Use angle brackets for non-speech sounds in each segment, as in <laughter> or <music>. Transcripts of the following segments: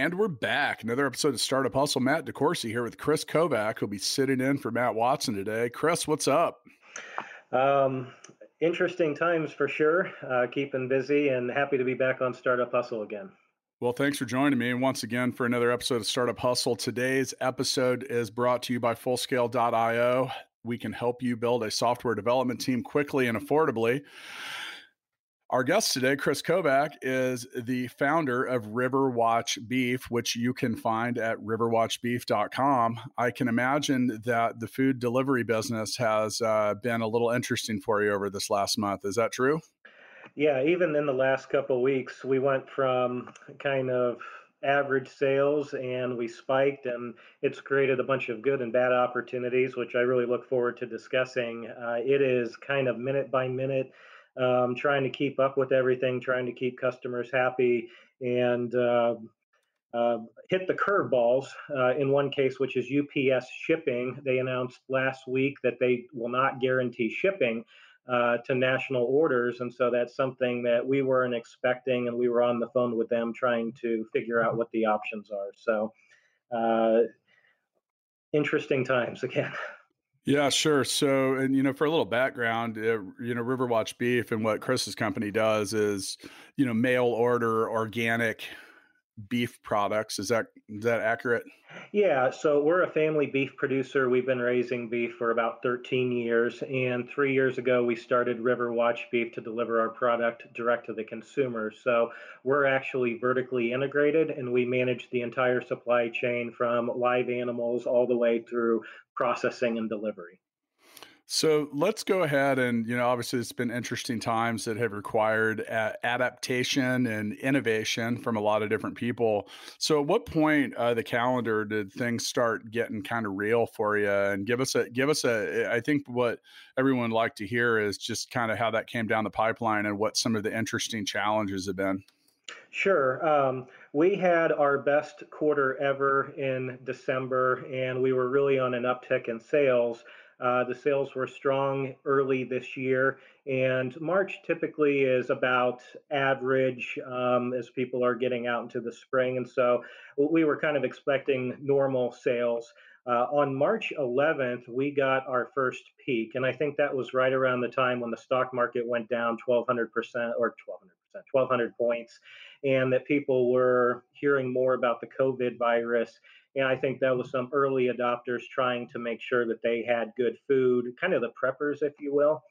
And we're back. Another episode of Startup Hustle. Matt DeCoursey here with Chris Kovac, who'll be sitting in for Matt Watson today. Chris, what's up? Um, interesting times for sure. Uh, keeping busy and happy to be back on Startup Hustle again. Well, thanks for joining me and once again for another episode of Startup Hustle. Today's episode is brought to you by Fullscale.io. We can help you build a software development team quickly and affordably. Our guest today, Chris Kovac, is the founder of Riverwatch Beef, which you can find at riverwatchbeef.com. I can imagine that the food delivery business has uh, been a little interesting for you over this last month. Is that true? Yeah, even in the last couple weeks, we went from kind of average sales and we spiked and it's created a bunch of good and bad opportunities which i really look forward to discussing uh, it is kind of minute by minute um, trying to keep up with everything, trying to keep customers happy, and uh, uh, hit the curveballs. Uh, in one case, which is UPS shipping, they announced last week that they will not guarantee shipping. Uh, to national orders. And so that's something that we weren't expecting. And we were on the phone with them trying to figure out what the options are. So, uh, interesting times again. <laughs> Yeah, sure. So, and you know, for a little background, uh, you know, Riverwatch Beef and what Chris's company does is, you know, mail order organic beef products. Is that is that accurate? Yeah, so we're a family beef producer. We've been raising beef for about 13 years, and three years ago we started River Watch Beef to deliver our product direct to the consumer. So we're actually vertically integrated, and we manage the entire supply chain from live animals all the way through processing and delivery. So let's go ahead and, you know, obviously it's been interesting times that have required adaptation and innovation from a lot of different people. So at what point uh, the calendar did things start getting kind of real for you? And give us a, give us a, I think what everyone like to hear is just kind of how that came down the pipeline and what some of the interesting challenges have been. Sure. Um, we had our best quarter ever in December, and we were really on an uptick in sales. Uh, the sales were strong early this year, and March typically is about average um, as people are getting out into the spring. And so we were kind of expecting normal sales. Uh, on March 11th, we got our first peak, and I think that was right around the time when the stock market went down 1,200% or 1,200%, 1,200 points, and that people were hearing more about the COVID virus and I think that was some early adopters trying to make sure that they had good food, kind of the preppers, if you will.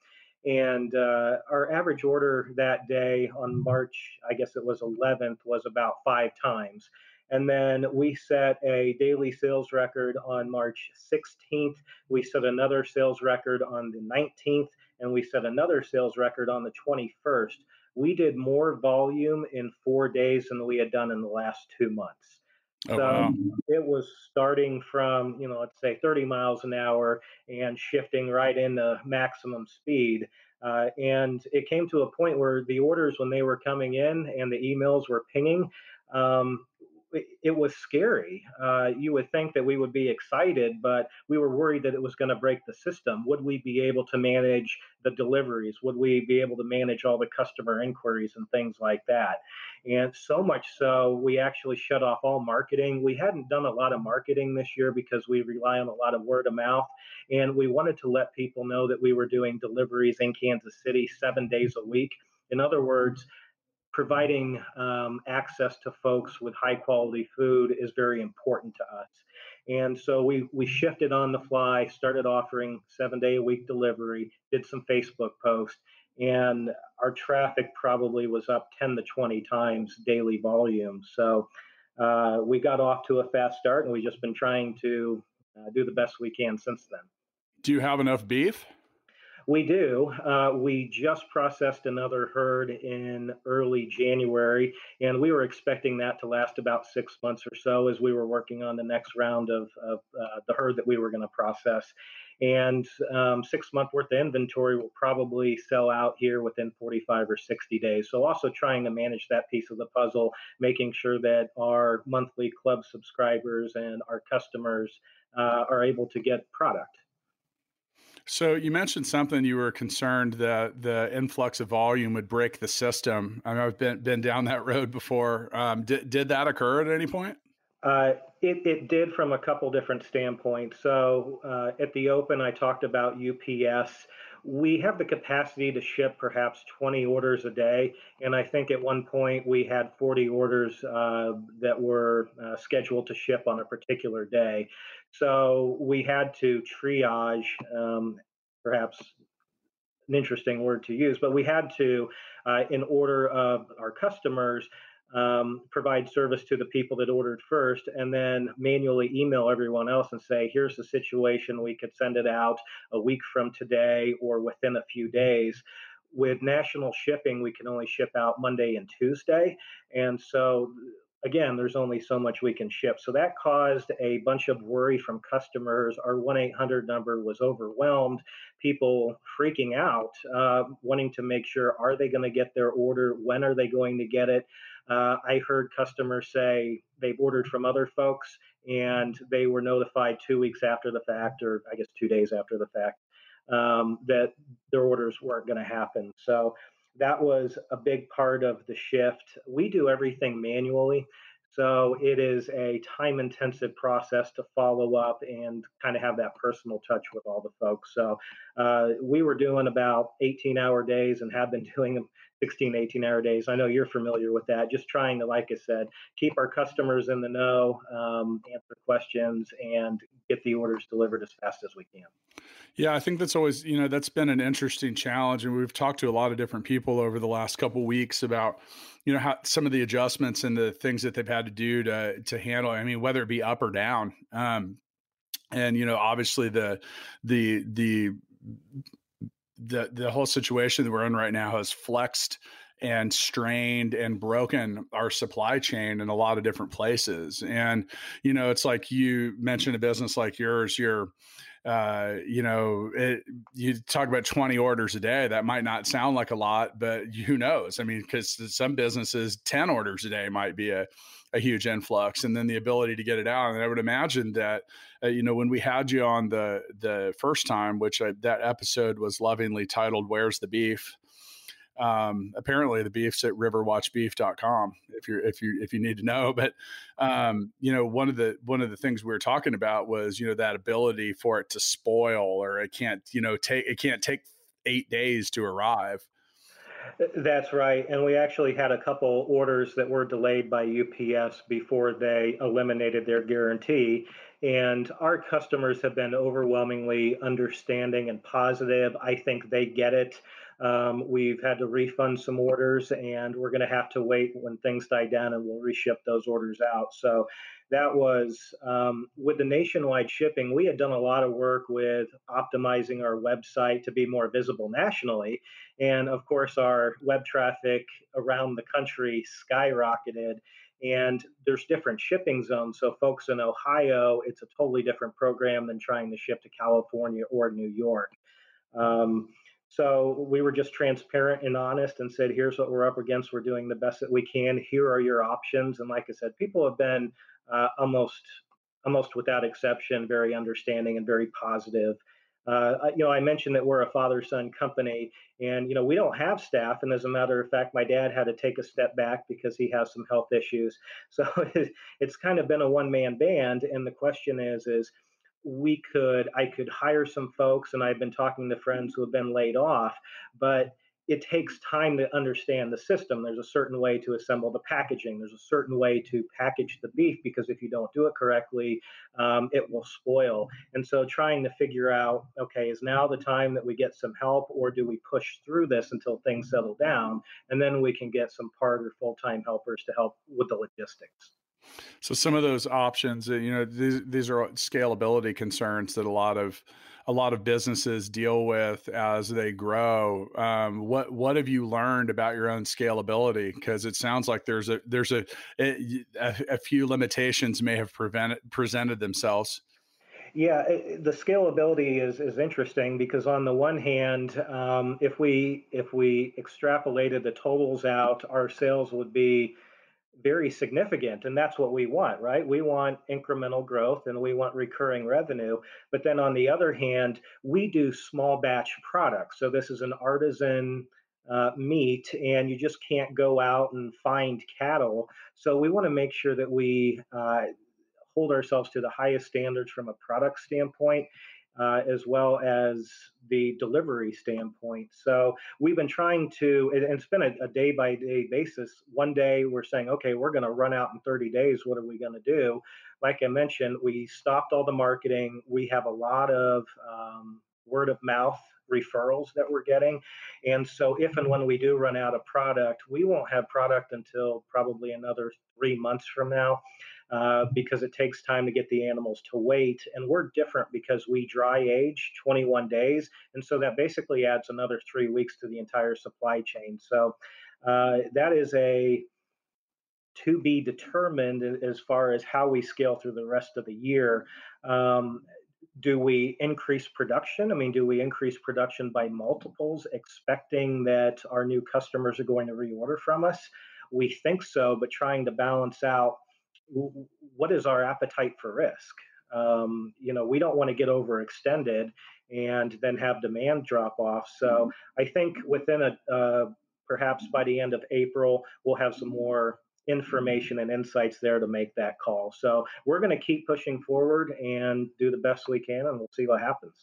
And uh, our average order that day on March, I guess it was 11th, was about five times. And then we set a daily sales record on March 16th. We set another sales record on the 19th, and we set another sales record on the 21st. We did more volume in four days than we had done in the last two months. Oh, so wow. it was starting from, you know, let's say 30 miles an hour and shifting right into maximum speed. Uh, and it came to a point where the orders, when they were coming in and the emails were pinging, um, it, was scary. Uh, you would think that we would be excited, but we were worried that it was going to break the system. Would we be able to manage the deliveries? Would we be able to manage all the customer inquiries and things like that? And so much so, we actually shut off all marketing. We hadn't done a lot of marketing this year because we rely on a lot of word of mouth. And we wanted to let people know that we were doing deliveries in Kansas City seven days a week. In other words, providing um, access to folks with high quality food is very important to us. And so we, we shifted on the fly, started offering seven day a week delivery, did some Facebook posts, and our traffic probably was up 10 to 20 times daily volume. So uh, we got off to a fast start, and we've just been trying to uh, do the best we can since then. Do you have enough beef? We do. Uh, we just processed another herd in early January, and we were expecting that to last about six months or so as we were working on the next round of, of uh, the herd that we were going to process. and um, six month worth of inventory will probably sell out here within 45 or 60 days. So also trying to manage that piece of the puzzle, making sure that our monthly club subscribers and our customers uh, are able to get product. So you mentioned something you were concerned that the influx of volume would break the system. I I've been been down that road before. Um, did did that occur at any point? Uh, it, it did from a couple different standpoints. So uh, at the open, I talked about UPS. We have the capacity to ship perhaps 20 orders a day. And I think at one point we had 40 orders uh, that were uh, scheduled to ship on a particular day. So we had to triage, um, perhaps an interesting word to use, but we had to, uh, in order of our customers, um, provide service to the people that ordered first and then manually email everyone else and say here's the situation. We could send it out a week from today or within a few days. With national shipping we can only ship out monday and tuesday and so again, there's only so much we can ship. So that caused a bunch of worry from customers. Our 1 800 number was overwhelmed, people freaking out, uh, wanting to make sure are they going to get their order? When are they going to get it? Uh, I heard customers say they've ordered from other folks and they were notified two weeks after the fact, or I guess two days after the fact, um, that their orders weren't going to happen. So that was a big part of the shift. We do everything manually. So it is a time intensive process to follow up and kind of have that personal touch with all the folks. So uh, we were doing about 18 hour days and have been <laughs> doing them 16, 18 hour days. I know you're familiar with that. Just trying to, like I said, keep our customers in the know, um, answer questions, and get the orders delivered as fast as we can. Yeah, I think that's always, you know, that's been an interesting challenge. And we've talked to a lot of different people over the last couple weeks about, you know, how some of the adjustments and the things that they've had to do to to handle. I mean, whether it be up or down. Um, and you know, obviously the the the the the whole situation that we're in right now has flexed and strained and broken our supply chain in a lot of different places. And you know, it's like you mentioned a business like yours, you're uh, you know, it, you talk about 20 orders a day. That might not sound like a lot, but <laughs> who knows? I mean, because some businesses, 10 orders a day might be a, a huge influx, and then the ability to get it out. And I would imagine that, uh, you know, when we had you on the the first time, which I, that episode was lovingly titled "Where's the Beef," um, apparently the beef's at riverwatchbeef.com if you're if you if you need to know <laughs> but um, you know one of the one of the things we were talking about was you know that ability for it to spoil or it can't you know take it can't take eight days to arrive that's right. And we actually had a couple orders that were delayed by UPS before they eliminated their guarantee. And our customers have been overwhelmingly understanding and positive. I think they get it. Um, we've had to refund some orders, and we're going to have to wait when things die down, and we'll reship those orders out. So that was um, with the nationwide shipping. We had done a lot of work with optimizing our website to be more visible nationally, and of course, our web traffic around the country skyrocketed. And there's different shipping zones. So, folks in Ohio, it's a totally different program than trying to ship to California or New York. Um, so we were just transparent and honest and said, here's what we're up against. We're doing the best that we can. Here are your options. And like I said, people have been uh, almost almost without exception very understanding and very positive. Uh, you know, I mentioned that we're a father-son company, and you know we don't have staff. And as a matter of fact, my dad had to take a step back because he has some health issues. <laughs> So it's kind of been a one-man band. And the question is, is we could i could hire some folks and i've been talking to friends who have been laid off but it takes time to understand the system. There's a certain way to assemble the packaging. There's a certain way to package the beef because if you don't do it correctly um, it will spoil. And so trying to figure out okay is now the time that we get some help or do we push through this until things settle down? And then we can get some part or full-time helpers to help with the logistics so some of those options, uh, you know, these these are scalability concerns that a lot of a lot of businesses deal with as they grow. Um, what what have you learned about your own scalability? Because it sounds like there's a there's a, a, a few limitations may have prevented presented themselves. Yeah, the scalability is is interesting because on the one hand, um, if we if we extrapolated the totals out, our sales would be very significant and that's what we want right? We want incremental growth and we want recurring revenue but then on the other hand we do small batch products. So this is an artisan uh, meat and you just can't go out and find cattle. So we want to make sure that we uh, hold ourselves to the highest standards from a product standpoint uh, as well as the delivery standpoint. So we've been trying to, and it's been a day by day basis. One day we're saying, okay, we're going to run out in 30 days. What are we going to do? Like I mentioned, we stopped all the marketing. We have a lot of um, word of mouth referrals that we're getting. And so, if and when we do run out of product, we won't have product until probably another three months from now. Uh, because it takes time to get the animals to weight. And we're different because we dry age 21 days. And so that basically adds another three weeks to the entire supply chain. So uh, that is a to be determined as far as how we scale through the rest of the year. Um, do we increase production? I mean, do we increase production by multiples, expecting that our new customers are going to reorder from us? We think so, but trying to balance out what is our appetite for risk? Um, you know, we don't want to get overextended and then have demand drop off. So mm-hmm. I think within a uh, perhaps by the end of April, we'll have some more information and insights there to make that call. So we're going to keep pushing forward and do the best we can, and we'll see what happens.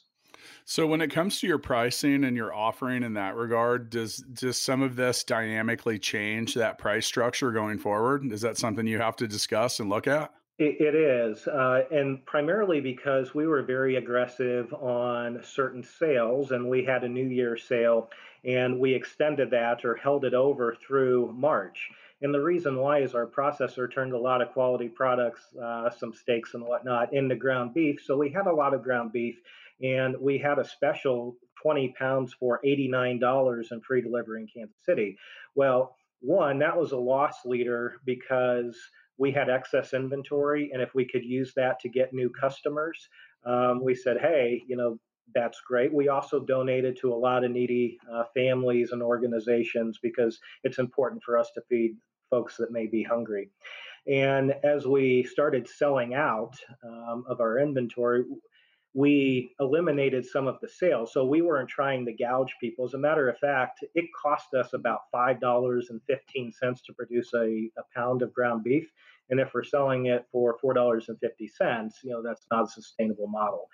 So when it comes to your pricing and your offering in that regard, does does some of this dynamically change that price structure going forward? Is that something you have to discuss and look at? it, is, uh, and primarily because we were very aggressive on certain sales, and we had a New Year sale, and we extended that or held it over through March. And the reason why is our processor turned a lot of quality products, uh, some steaks and whatnot, into ground beef. So we had a lot of ground beef and we had a special 20 pounds for $89 in free delivery in Kansas City. Well, one, that was a loss leader because we had excess inventory, and if we could use that to get new customers, um, we said, hey, you know, that's great. We also donated to a lot of needy uh, families and organizations because it's important for us to feed folks that may be hungry. And as we started selling out um, of our inventory, we eliminated some of the sales. So we weren't trying to gouge people. As a matter of fact, it cost us about $5.15 to produce a, a pound of ground beef. And if we're selling it for $4.50, you know, that's not a sustainable model.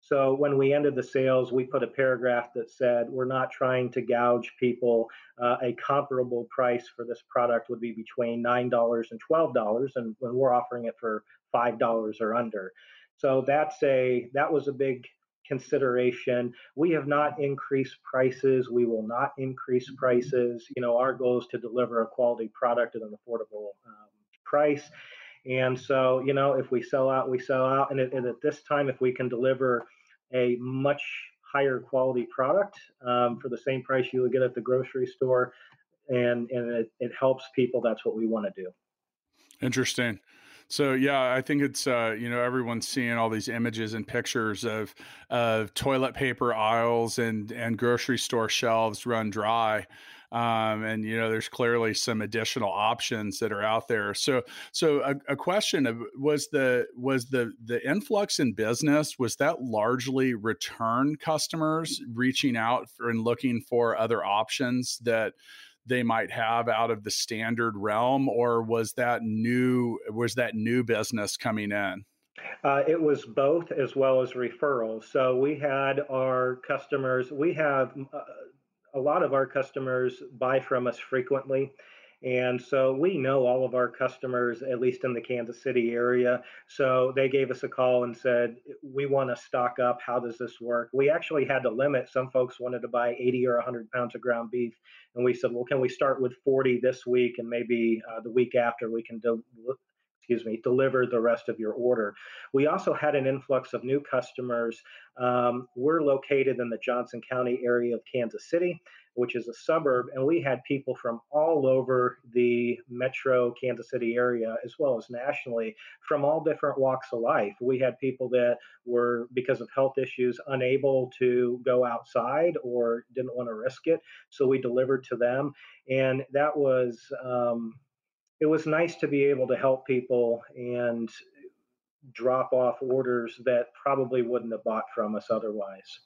So when we ended the sales, we put a paragraph that said, we're not trying to gouge people. Uh, a comparable price for this product would be between $9 and $12. And when we're offering it for $5 or under. So that's a that was a big consideration. We have not increased prices. We will not increase prices. You know, our goal is to deliver a quality product at an affordable um, price. And so, you know, if we sell out, we sell out. And, and at this time, if we can deliver a much higher quality product um, for the same price you would get at the grocery store, and and it, it helps people, that's what we want to do. Interesting. So yeah, I think it's uh, you know everyone's seeing all these images and pictures of of toilet paper aisles and and grocery store shelves run dry. Um, and you know there's clearly some additional options that are out there so so a, a, question of was the was the the influx in business was that largely return customers reaching out for, and looking for other options that they might have out of the standard realm, or was that new? Was that new business coming in? Uh, it was both as well as referrals. So we had our customers. We have uh, a lot of our customers buy from us frequently. And so we know all of our customers, at least in the Kansas City area. So they gave us a call and said, We want to stock up. How does this work? We actually had to limit. Some folks wanted to buy 80 or 100 pounds of ground beef. And we said, Well, can we start with 40 this week? And maybe uh, the week after we can, do, excuse me, deliver the rest of your order. We also had an influx of new customers. Um, we're located in the Johnson County area of Kansas City, which is a suburb, and we had people from all over the metro Kansas City area, as well as nationally, from all different walks of life. We had people that were, because of health issues, unable to go outside or didn't want to risk it, so we delivered to them, and that was. Um, it was nice to be able to help people and drop off orders that probably wouldn't have bought from us otherwise.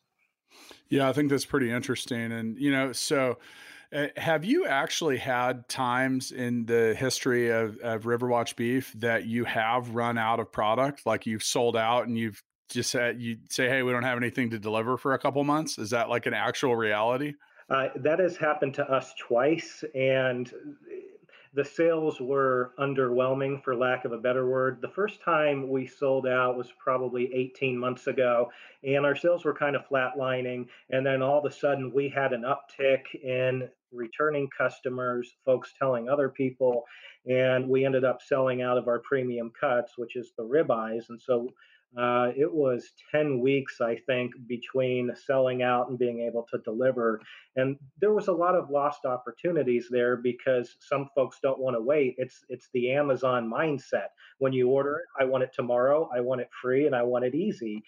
Yeah, I think that's pretty interesting. And, you know, so uh, have you actually had times in the history of, of Riverwatch beef that you have run out of product? Like you've sold out and you've just said, you say, hey, we don't have anything to deliver for a couple months? Is that like an actual reality? Uh, that has happened to us twice. And the sales were underwhelming for lack of a better word. The first time we sold out was probably 18 months ago, and our sales were kind of flatlining. And then all of a sudden, we had an uptick in returning customers, folks telling other people, and we ended up selling out of our premium cuts, which is the ribeyes. And so uh, it was 10 weeks, I think, between selling out and being able to deliver. And there was a lot of lost opportunities there because some folks don't want to wait. It's it's the Amazon mindset. When you order it, I want it tomorrow, I want it free, and I want it easy.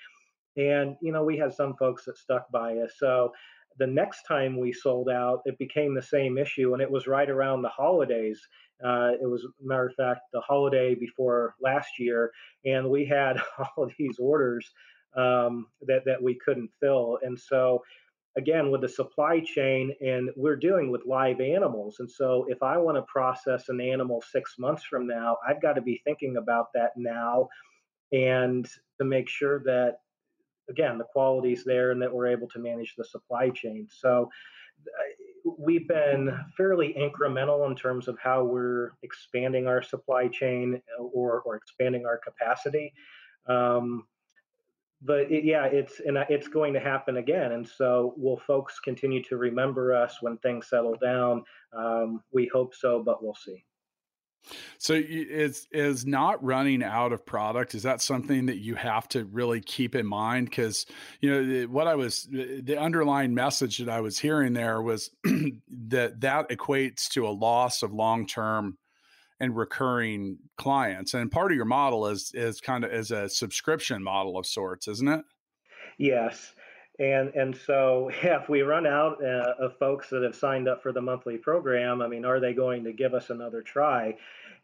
And you know, we had some folks that stuck by us. So the next time we sold out, it became the same issue, and it was right around the holidays. Uh, it was, a matter of fact, the holiday before last year, and we had <laughs> all of these orders um, that that we couldn't fill. And so, again, with the supply chain, and we're dealing with live animals, and so if I want to process an animal six months from now, I've got to be thinking about that now, and to make sure that again the quality's there and that we're able to manage the supply chain. So we've been fairly incremental in terms of how we're expanding our supply chain uh, or, or expanding our capacity. Um, but it, yeah, it's and it's going to happen again. And so, will folks continue to remember us when things settle down? Um, we hope so, but we'll see. So is is not running out of product is that something that you have to really keep in mind cuz you know what I was the underlying message that I was hearing there was <clears throat> that that equates to a loss of long-term and recurring clients and part of your model is is kind of is a subscription model of sorts isn't it? Yes. And and so <laughs> yeah, if we run out uh, of folks that have signed up for the monthly program, I mean, are they going to give us another try?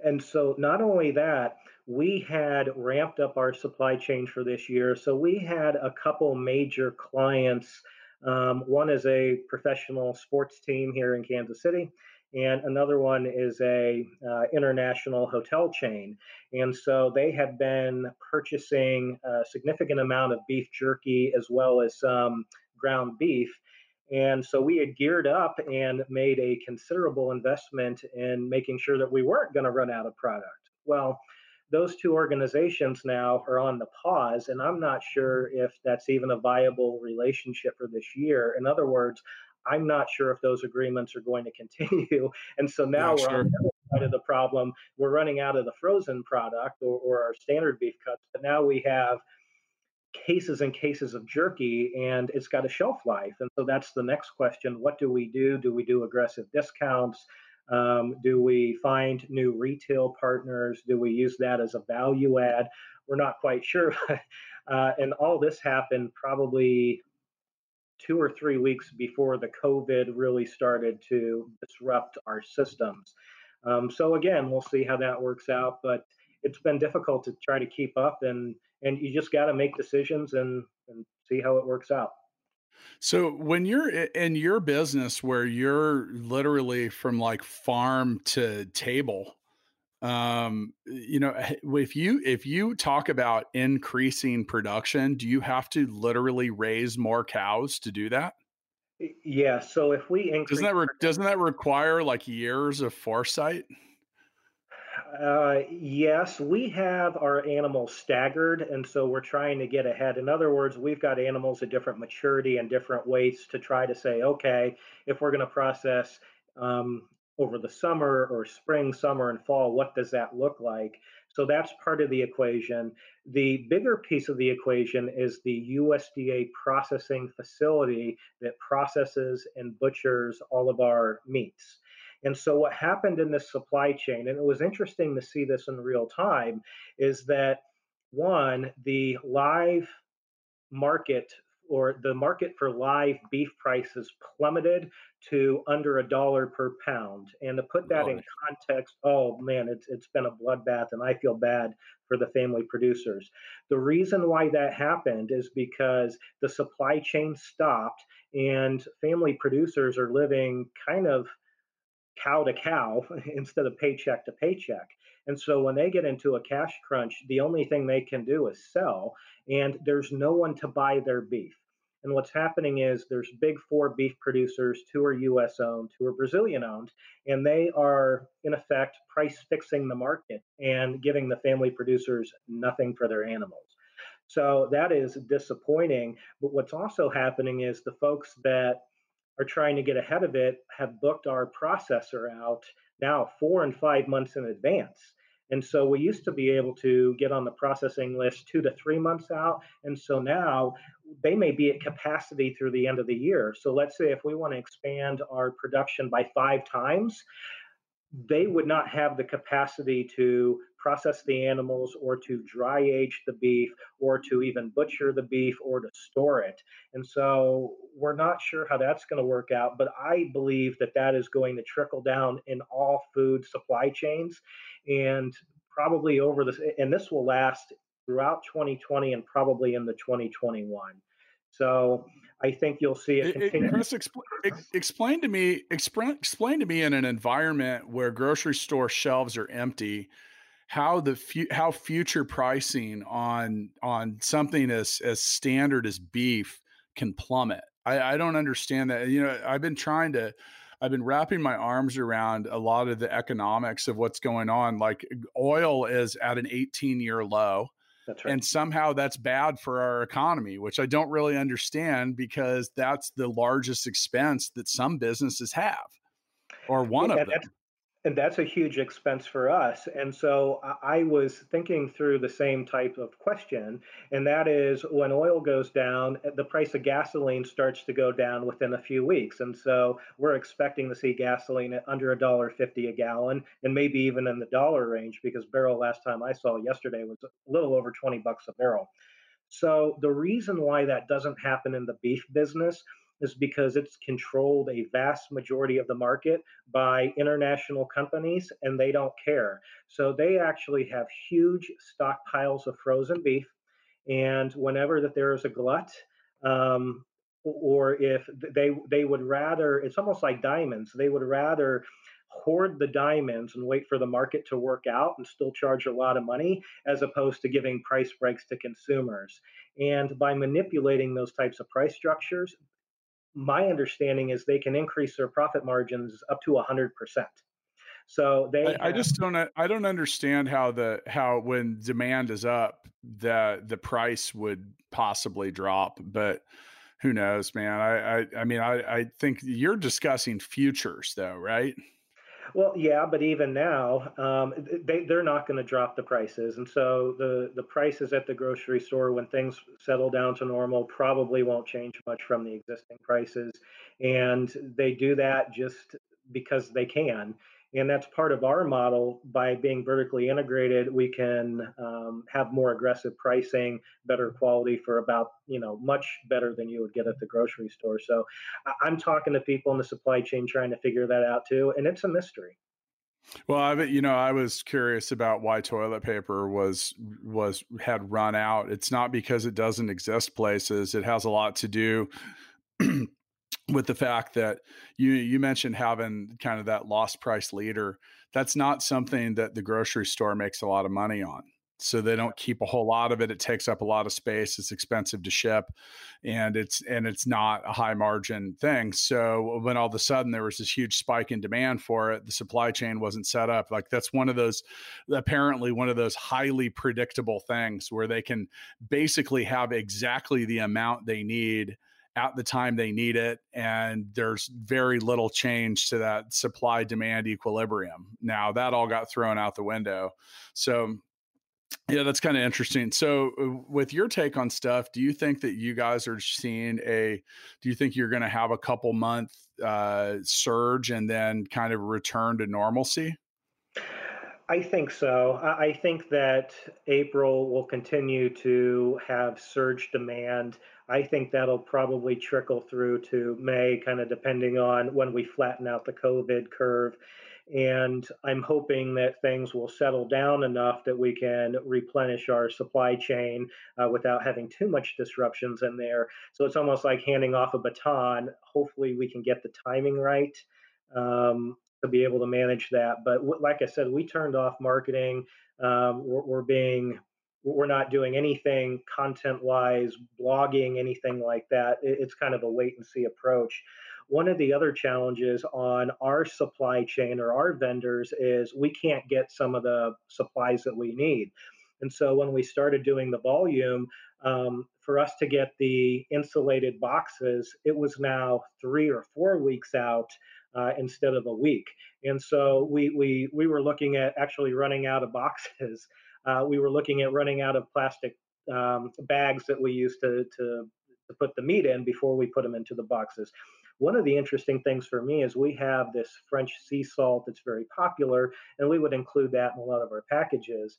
And so not only that, we had ramped up our supply chain for this year. So we had a couple major clients. Um, one is a professional sports team here in Kansas City, and another one is a uh, international hotel chain. And so they have been purchasing a significant amount of beef jerky as well as um, ground beef. And so we had geared up and made a considerable investment in making sure that we weren't going to run out of product. Well those two organizations now are on the pause, and I'm not sure if that's even a viable relationship for this year. In other words, I'm not sure if those agreements are going to <laughs> continue. And so now yeah, we're sure. on the other side of the problem. We're running out of the frozen product or, or our standard beef cuts, but now we have cases and cases of jerky and it's got a shelf life. And so that's the next question. What do we do? Do we do aggressive discounts? Um, do we find new retail partners? Do we use that as a value add? We're not quite sure. <laughs> uh, and all this happened probably two or three weeks before the COVID really started to disrupt our systems. Um, so again, we'll see how that works out, but it's been difficult to try to keep up, and and you just got to make decisions and and see how it works out. So when you're in your business where you're literally from like farm to table, um you know if you if you talk about increasing production do you have to literally raise more cows to do that yeah so if we increase doesn't that re- doesn't that require like years of foresight uh, yes, we have our animals staggered, and so we're trying to get ahead. In other words, we've got animals at different maturity and different weights to try to say, okay, if we're going to process um, over the summer or spring, summer, and fall, what does that look like? So that's part of the equation. The bigger piece of the equation is the USDA processing facility that processes and butchers all of our meats. And so, what happened in this supply chain, and it was interesting to see this in real time, is that one, the live market or the market for live beef prices plummeted to under a dollar per pound. And to put that in context, oh man, it's it's been a bloodbath, and I feel bad for the family producers. The reason why that happened is because the supply chain stopped, and family producers are living kind of cow to cow <laughs> instead of paycheck to paycheck. And so when they get into a cash crunch, the only thing they can do is sell, and there's no one to buy their beef. And what's happening is there's big four beef producers, two are US owned, two are Brazilian owned, and they are in effect price fixing the market and giving the family producers nothing for their animals. So that is disappointing. But what's also happening is the folks that are trying to get ahead of it have booked our processor out now four and five months in advance. And so we used to be able to get on the processing list two to three months out. And so now they may be at capacity through the end of the year. So let's say if we want to expand our production by five times, they would not have the capacity to process the animals or to dry age the beef or to even butcher the beef or to store it. And so we're not sure how that's going to work out, but I believe that that is going to trickle down in all food supply chains and probably over this, and this will last throughout 2020 and probably in the 2021. So I think you'll see it. Continue. Chris, expl- explain to me, explain, explain to me in an environment where grocery store shelves are empty, how the fu- how future pricing on on something as as standard as beef can plummet. I, I don't understand that. You know, I've been trying to. I've been wrapping my arms around a lot of the economics of what's going on. Like oil is at an 18 year low that's right. And somehow that's bad for our economy, which I don't really understand because that's the largest expense that some businesses have, or one yeah, of them and that's a huge expense for us. And so I was thinking through the same type of question, and that is when oil goes down, eh, the price of gasoline starts to go down within a few weeks. And so we're expecting to see gasoline at under a dollar fifty a gallon, and maybe even in the dollar range, because barrel last time I saw yesterday was a little over 20 bucks a barrel. So the reason why that doesn't happen in the beef business is because it's controlled a vast majority of the market by international companies and they don't care. So they actually have huge stockpiles of frozen beef. And whenever that there is a glut, um, or if they they would rather, it's almost like diamonds. They would rather hoard the diamonds and wait for the market to work out and still charge a lot of money as opposed to giving price breaks to consumers. And by manipulating those types of price structures, my understanding is they can increase their profit margins up to 100%. So they I, I, just don't I don't understand how the how when demand is up the the price would possibly drop, but who knows, man. I I, I mean I, I think you're discussing futures though, right? Well, yeah, but even now, um, they they're not going to drop the prices, and so the the prices at the grocery store when things settle down to normal probably won't change much from the existing prices, and they do that just because they can and that's part of our model by being vertically integrated we can um, have more aggressive pricing better quality for about you know much better than you would get at the grocery store so i'm talking to people in the supply chain trying to figure that out too and it's a mystery well, I you know I was curious about why toilet paper was was had run out. It's not because it doesn't exist places. It has a lot to do with the fact that you you mentioned having kind of that lost price leader that's not something that the grocery store makes a lot of money on. So they don't keep a whole lot of it it takes up a lot of space it's expensive to ship and it's and it's not a high margin thing. So when all of a sudden there was this huge spike in demand for it the supply chain wasn't set up like that's one of those apparently one of those highly predictable things where they can basically have exactly the amount they need at the time they need it and there's very little change to that supply demand equilibrium now that all got thrown out the window so yeah that's kind of interesting so with your take on stuff do you think that you guys are seeing a do you think you're going to have a couple month uh, surge and then kind of return to normalcy I think so. I think that April will continue to have surge demand. I think that'll probably trickle through to May, kind of depending on when we flatten out the COVID curve. And I'm hoping that things will settle down enough that we can replenish our supply chain uh, without having too much disruptions in there. So it's almost like handing off a baton. Hopefully, we can get the timing right. Um, to be able to manage that. But like I said, we turned off marketing. Um, we're, we're, being we're not doing anything content wise, blogging, anything like that. It's kind of a wait and see approach. One of the other challenges on our supply chain or our vendors is we can't get some of the supplies that we need. And so when we started doing the volume, um, for us to get the insulated boxes, it was now three or four weeks out uh, instead of a week. And so we, we, we were looking at actually running out of <laughs> boxes. Uh, we were looking at running out of plastic um, bags that we used to, to, to put the meat in before we put them into the boxes. One of the interesting things for me is we have this French sea salt that's very popular, and we would include that in a lot of our packages.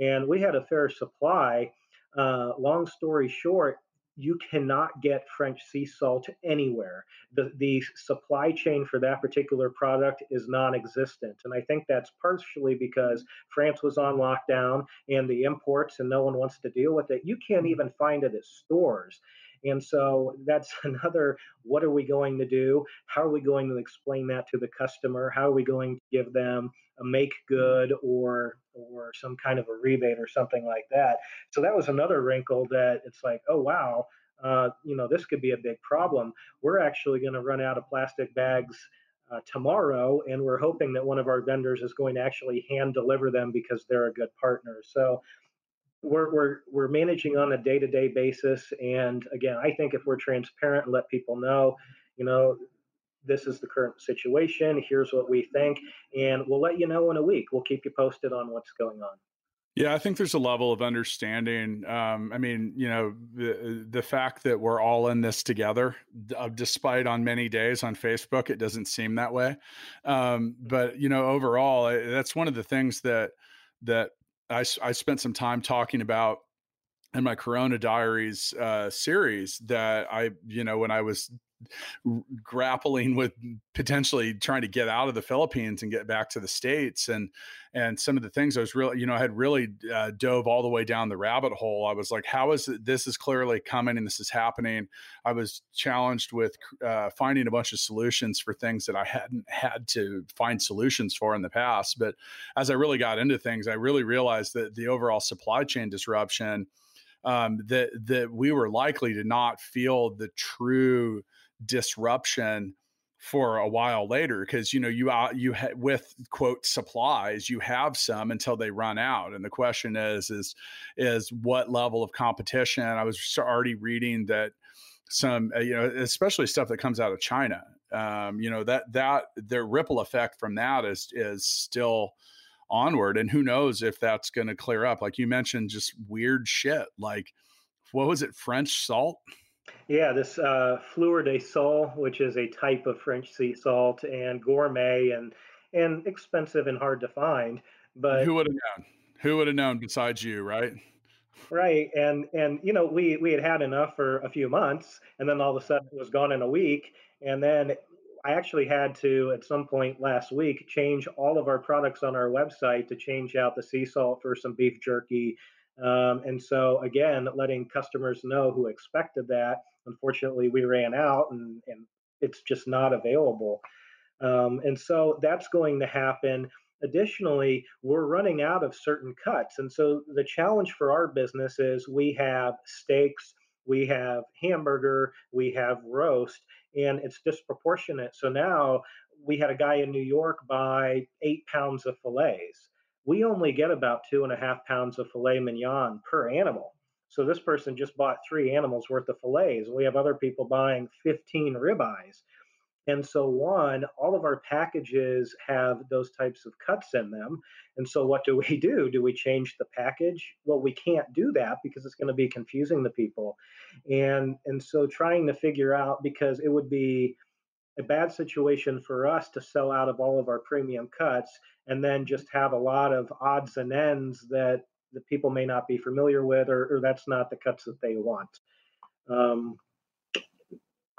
And we had a fair supply. Uh, long story short, you cannot get French sea salt anywhere. The, the supply chain for that particular product is non existent. And I think that's partially because France was on lockdown and the imports, and no one wants to deal with it. You can't mm-hmm. even find it at stores. And so that's <laughs> another what are we going to do? How are we going to explain that to the customer? How are we going to give them a make good or or some kind of a rebate or something like that? So that was another wrinkle that it's like, oh wow, uh, you know, this could be a big problem. We're actually going to run out of plastic bags uh, tomorrow, and we're hoping that one of our vendors is going to actually hand deliver them because they're a good partner. So we're, we're, we're managing on a day to day basis. And again, I think if we're transparent and let people know, you know, this is the current situation, here's what we think, and we'll let you know in a week. We'll keep you posted on what's going on. Yeah, I think there's a level of understanding. Um, I mean, you know, the the fact that we're all in this together, uh, despite on many days on Facebook, it doesn't seem that way. Um, but you know, overall, that's one of the things that that I, I spent some time talking about in my Corona Diaries uh, series that I, you know, when I was grappling with potentially trying to get out of the Philippines and get back to the states and and some of the things I was really you know I had really uh, dove all the way down the rabbit hole. I was like how is it, this is clearly coming and this is happening. I was challenged with uh, finding a bunch of solutions for things that I hadn't had to find solutions for in the past but as I really got into things I really realized that the overall supply chain disruption um, that that we were likely to not feel the true disruption for a while later because you know you uh, you ha- with quote supplies you have some until they run out and the question is is is what level of competition? I was already reading that some uh, you know especially stuff that comes out of china um, you know that that the ripple effect from that is is still onward and who knows if that's going to clear up. Like you mentioned just weird shit like what was it french salt yeah, this uh, Fleur de Sel, which is a type of French sea salt and gourmet and and expensive and hard to find. But who would have known? Who would have known besides you, right? Right, and and you know we we had had enough for a few months, and then all of a sudden it was gone in a week, and then I actually had to at some point last week change all of our products on our website to change out the sea salt for some beef jerky um, and so, again, letting customers know who expected that. Unfortunately, we ran out and, and it's just not available. Um, and so that's going to happen. Additionally, we're running out of certain cuts. And so the challenge for our business is we have steaks, we have hamburger, we have roast, and it's disproportionate. So now we had a guy in New York buy eight pounds of fillets we only get about two and a half pounds of filet mignon per animal. So this person just bought three animals worth of fillets, we have other people buying 15 ribeyes. And so, one, all of our packages have those types of cuts in them. And so, what do we <laughs> do? Do we change the package? Well, we can't do that because it's going to be confusing the people. And and so, trying to figure out because it would be a bad situation for us to sell out of all of our premium cuts and then just have a lot of odds and ends that the people may not be familiar with, or, or that's not the cuts that they want. Um,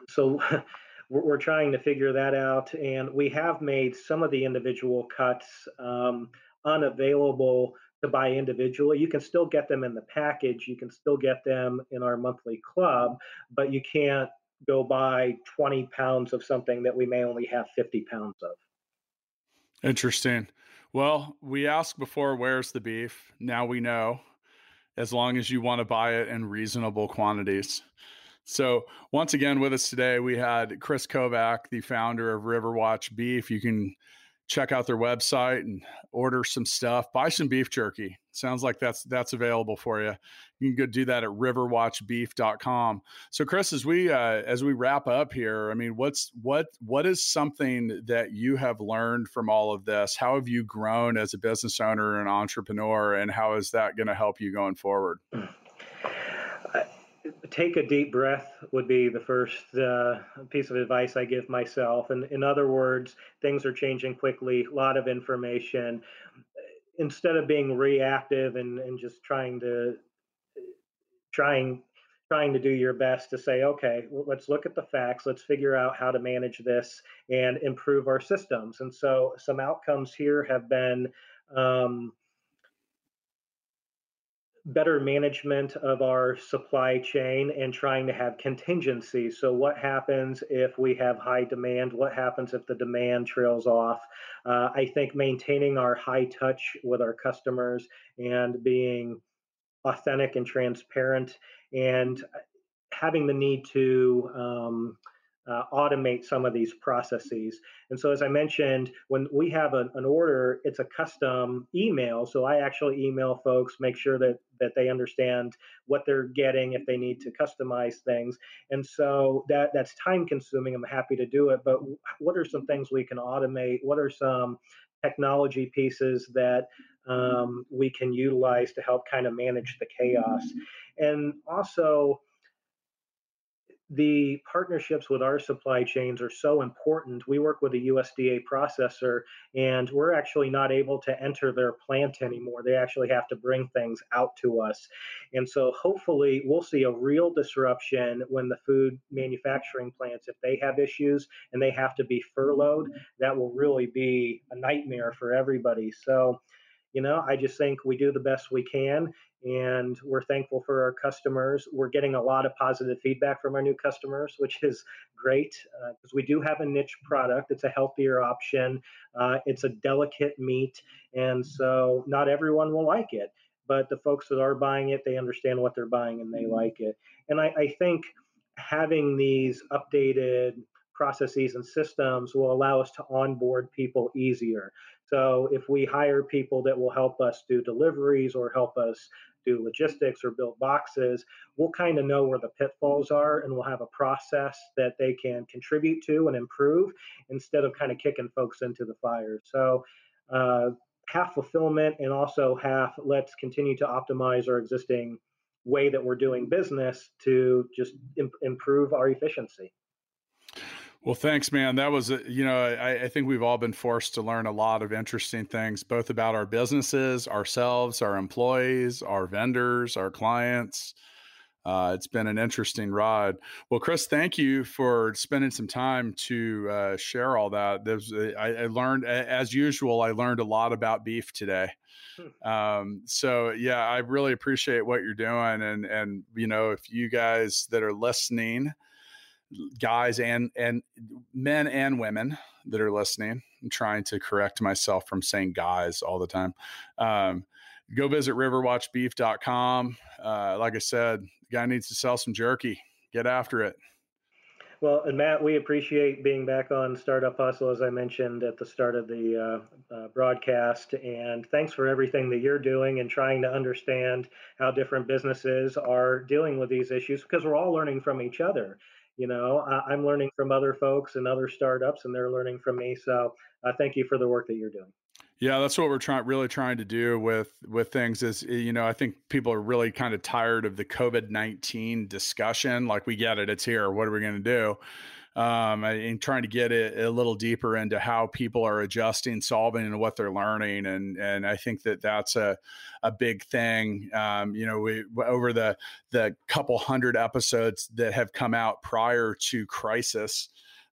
so <laughs> we're, trying to figure that out, and we have made some of the individual cuts um, unavailable to buy individually. You can still get them in the package, you can still get them in our monthly club, but you can't go buy 20 pounds of something that we may only have 50 pounds of. Interesting. Well, we asked before, where's the beef? Now we know, as long as you want to buy it in reasonable quantities. So, once again, with us today, we had Chris Kovac, the founder of Riverwatch Beef. You can check out their website and order some stuff. Buy some beef jerky. Sounds like that's that's available for you. You can go do that at riverwatchbeef.com. So Chris, as we uh, as we wrap up here, I mean, what's what what is something that you have learned from all of this? How have you grown as a business owner and entrepreneur, and how is that going to help you going forward? <clears throat> take a deep breath would be the first uh, piece of advice I give myself. And in other words, things are changing quickly, a lot of information. Instead of being reactive and, and just trying to trying trying to do your best to say, okay, let's look at the facts, let's figure out how to manage this and improve our systems. And so some outcomes here have been um, better management of our supply chain and trying to have contingency. So, what happens if we have high demand? What happens if the demand trails off? Uh, I think maintaining our high touch with our customers and being authentic and transparent and having the need to um, uh, automate some of these processes. And so, as I mentioned, when we have an, an, order, it's a custom email. So I actually email folks, make sure that that they understand what they're getting if they need to customize things. And so that that's time consuming. I'm happy to do it, but what are some things we can automate? What are some technology pieces that um, we can utilize to help kind of manage the chaos? And also the partnerships with our supply chains are so important. We work with a USDA processor, and we're actually not able to enter their plant anymore. They actually have to bring things out to us. And so, hopefully, we'll see a real disruption when the food manufacturing plants, if they have issues and they have to be furloughed, that will really be a nightmare for everybody. So, you know, I just think we do the best we can and we're thankful for our customers. We're getting a lot of positive feedback from our new customers, which is great because uh, we do have a niche product. It's a healthier option, uh, it's a delicate meat, and so not everyone will like it. But the folks that are buying it, they understand what they're buying and they like it. And I, I think having these updated processes and systems will allow us to onboard people easier. So if we hire people that will help us do deliveries or help us do logistics or build boxes, we'll kind of know where the pitfalls are and we'll have a process that they can contribute to and improve instead of kind of kicking folks into the fire. So, uh, half fulfillment and also half let's continue to optimize our existing way that we're doing business to just imp- improve our efficiency. Well, thanks, man. That was, you know, I, I, think we've all been forced to learn a lot of interesting things, both about our businesses, ourselves, our employees, our vendors, our clients. Uh, it's been an interesting ride. Well, Chris, thank you for spending some time to uh, share all that. There's, I, I, learned, as usual, I learned a lot about beef today. Hmm. Um, so yeah, I really appreciate what you're doing, and and you know, if you guys that are listening guys and and men and women that are listening. I'm trying to correct myself from saying guys all the time. Um, go visit riverwatchbeef.com. Uh, like I said, the guy needs to sell some jerky. Get after it. Well, and Matt, we appreciate being back on Startup Hustle, as I mentioned at the start of the uh, uh, broadcast. And thanks for everything that you're doing and trying to understand how different businesses are dealing with these issues because we're all learning from each other. You know, I, am learning from other folks and other startups, and they're learning from me. So, uh, thank you for the work that you're doing. Yeah, that's what we're trying really trying to do with with things is you know, I think people are really kind of tired of the COVID-19 discussion. Like we get it, it's here. What are we going to do? Um, and trying to get it a little deeper into how people are adjusting, solving, and what they're learning, and and I think that that's a a big thing. Um, you know, we over the the couple hundred episodes that have come out prior to crisis,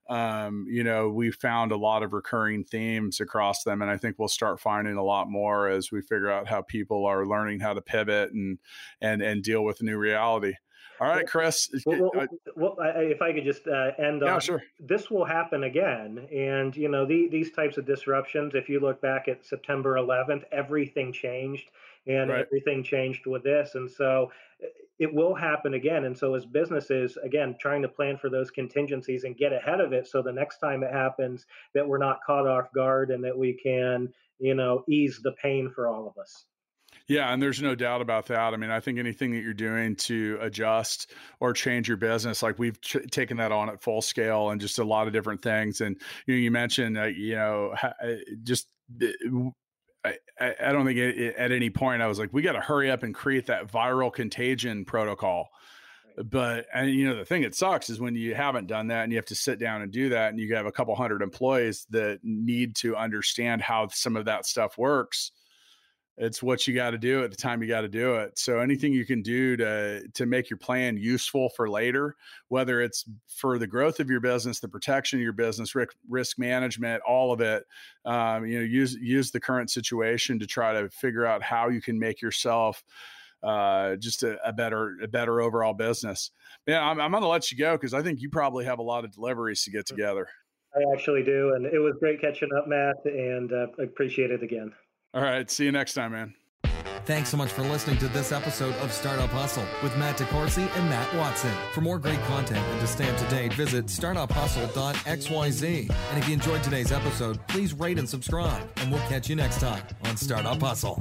um, you know, we found a lot of recurring themes across them, and I think we'll start finding a lot more as we figure out how people are learning how to pivot and and and deal with new reality. All right, Chris. Well, well, well if I could just uh, end yeah, on sure. this will happen again, and you know the, these types of disruptions. If you look back at September 11th, everything changed, and right. everything changed with this, and so it will happen again. And so, as businesses, again, trying to plan for those contingencies and get ahead of it, so the next time it happens, that we're not caught off guard and that we can, you know, ease the pain for all of us. Yeah, and there's no doubt about that. I mean, I think anything that you're doing to adjust or change your business, like we've ch- taken that on at full scale and just a lot of different things. And you, know, you mentioned, uh, you know, uh, just I, I don't think it, at any point I was like, we got to hurry up and create that viral contagion protocol. But and you know the thing that sucks is when you haven't done that and you have to sit down and do that, and you have a couple hundred employees that need to understand how some of that stuff works it's what you got to do at the time you got to do it. So anything you can do to to make your plan useful for later whether it's for the growth of your business the protection of your business risk, risk management all of it um, you know use use the current situation to try to figure out how you can make yourself uh, just a, a, better a better overall business. Yeah i'm, I'm going to let you go because i think you probably have a lot of deliveries to get together. I actually do and it was great catching up matt and uh, appreciate it again all right. See you next time, man. Thanks so much for listening to this episode of Startup Hustle with Matt DeCoursey and Matt Watson. For more great content and to stay up to date, visit startuphustle.xyz. And if you enjoyed today's episode, please rate and subscribe, and we'll catch you next time on Startup Hustle.